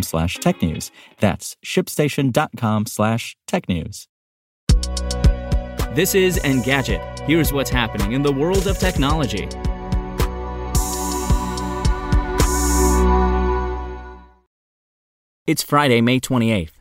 slash technews. That's shipstation.com slash tech news. This is Engadget. Here's what's happening in the world of technology. It's Friday, May 28th.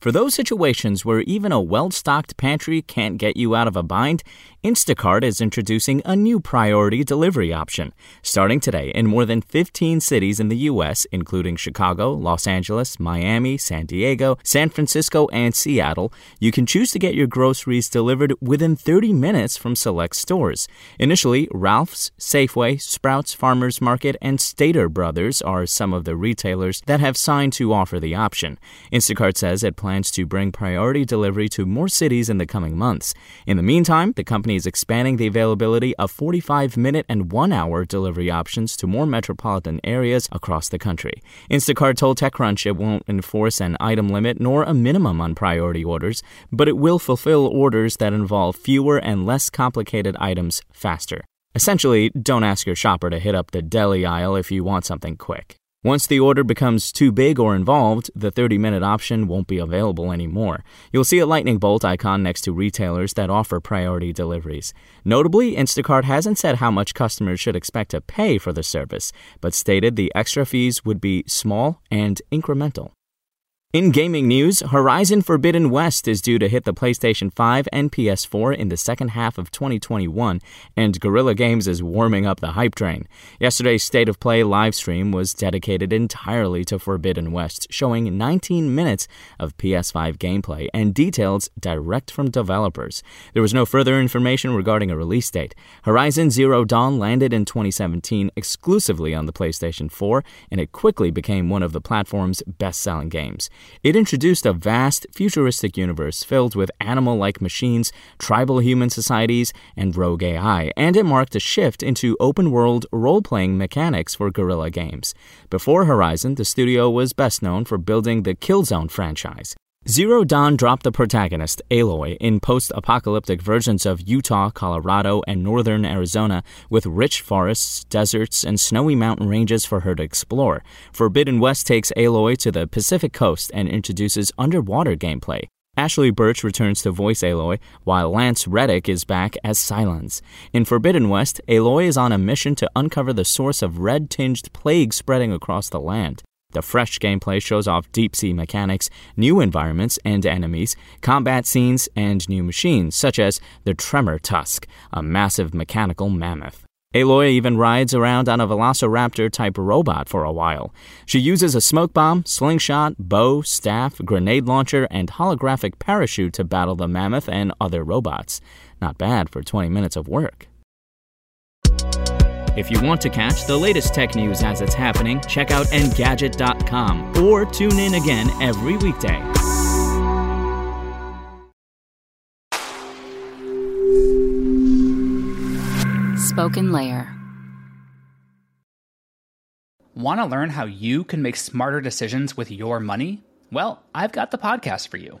For those situations where even a well stocked pantry can't get you out of a bind, Instacart is introducing a new priority delivery option. Starting today in more than 15 cities in the U.S., including Chicago, Los Angeles, Miami, San Diego, San Francisco, and Seattle, you can choose to get your groceries delivered within 30 minutes from select stores. Initially, Ralph's, Safeway, Sprouts Farmers Market, and Stater Brothers are some of the retailers that have signed to offer the option. Instacart says it plans to bring priority delivery to more cities in the coming months. In the meantime, the company company is expanding the availability of 45 minute and 1 hour delivery options to more metropolitan areas across the country. Instacart told TechCrunch it won't enforce an item limit nor a minimum on priority orders, but it will fulfill orders that involve fewer and less complicated items faster. Essentially, don't ask your shopper to hit up the deli aisle if you want something quick. Once the order becomes too big or involved, the 30 minute option won't be available anymore. You'll see a lightning bolt icon next to retailers that offer priority deliveries. Notably, Instacart hasn't said how much customers should expect to pay for the service, but stated the extra fees would be small and incremental. In gaming news, Horizon Forbidden West is due to hit the PlayStation 5 and PS4 in the second half of 2021, and Guerrilla Games is warming up the hype train. Yesterday's State of Play livestream was dedicated entirely to Forbidden West, showing 19 minutes of PS5 gameplay and details direct from developers. There was no further information regarding a release date. Horizon Zero Dawn landed in 2017 exclusively on the PlayStation 4, and it quickly became one of the platform's best selling games. It introduced a vast, futuristic universe filled with animal like machines, tribal human societies, and rogue AI, and it marked a shift into open world role playing mechanics for Guerrilla Games. Before Horizon, the studio was best known for building the Killzone franchise. Zero Dawn dropped the protagonist, Aloy, in post apocalyptic versions of Utah, Colorado, and northern Arizona, with rich forests, deserts, and snowy mountain ranges for her to explore. Forbidden West takes Aloy to the Pacific coast and introduces underwater gameplay. Ashly Burch returns to voice Aloy, while Lance Reddick is back as Silence. In Forbidden West, Aloy is on a mission to uncover the source of red tinged plague spreading across the land. The fresh gameplay shows off deep sea mechanics, new environments and enemies, combat scenes, and new machines, such as the Tremor Tusk, a massive mechanical mammoth. Aloy even rides around on a Velociraptor type robot for a while. She uses a smoke bomb, slingshot, bow, staff, grenade launcher, and holographic parachute to battle the mammoth and other robots. Not bad for 20 minutes of work. If you want to catch the latest tech news as it's happening, check out Engadget.com or tune in again every weekday. Spoken Layer. Want to learn how you can make smarter decisions with your money? Well, I've got the podcast for you.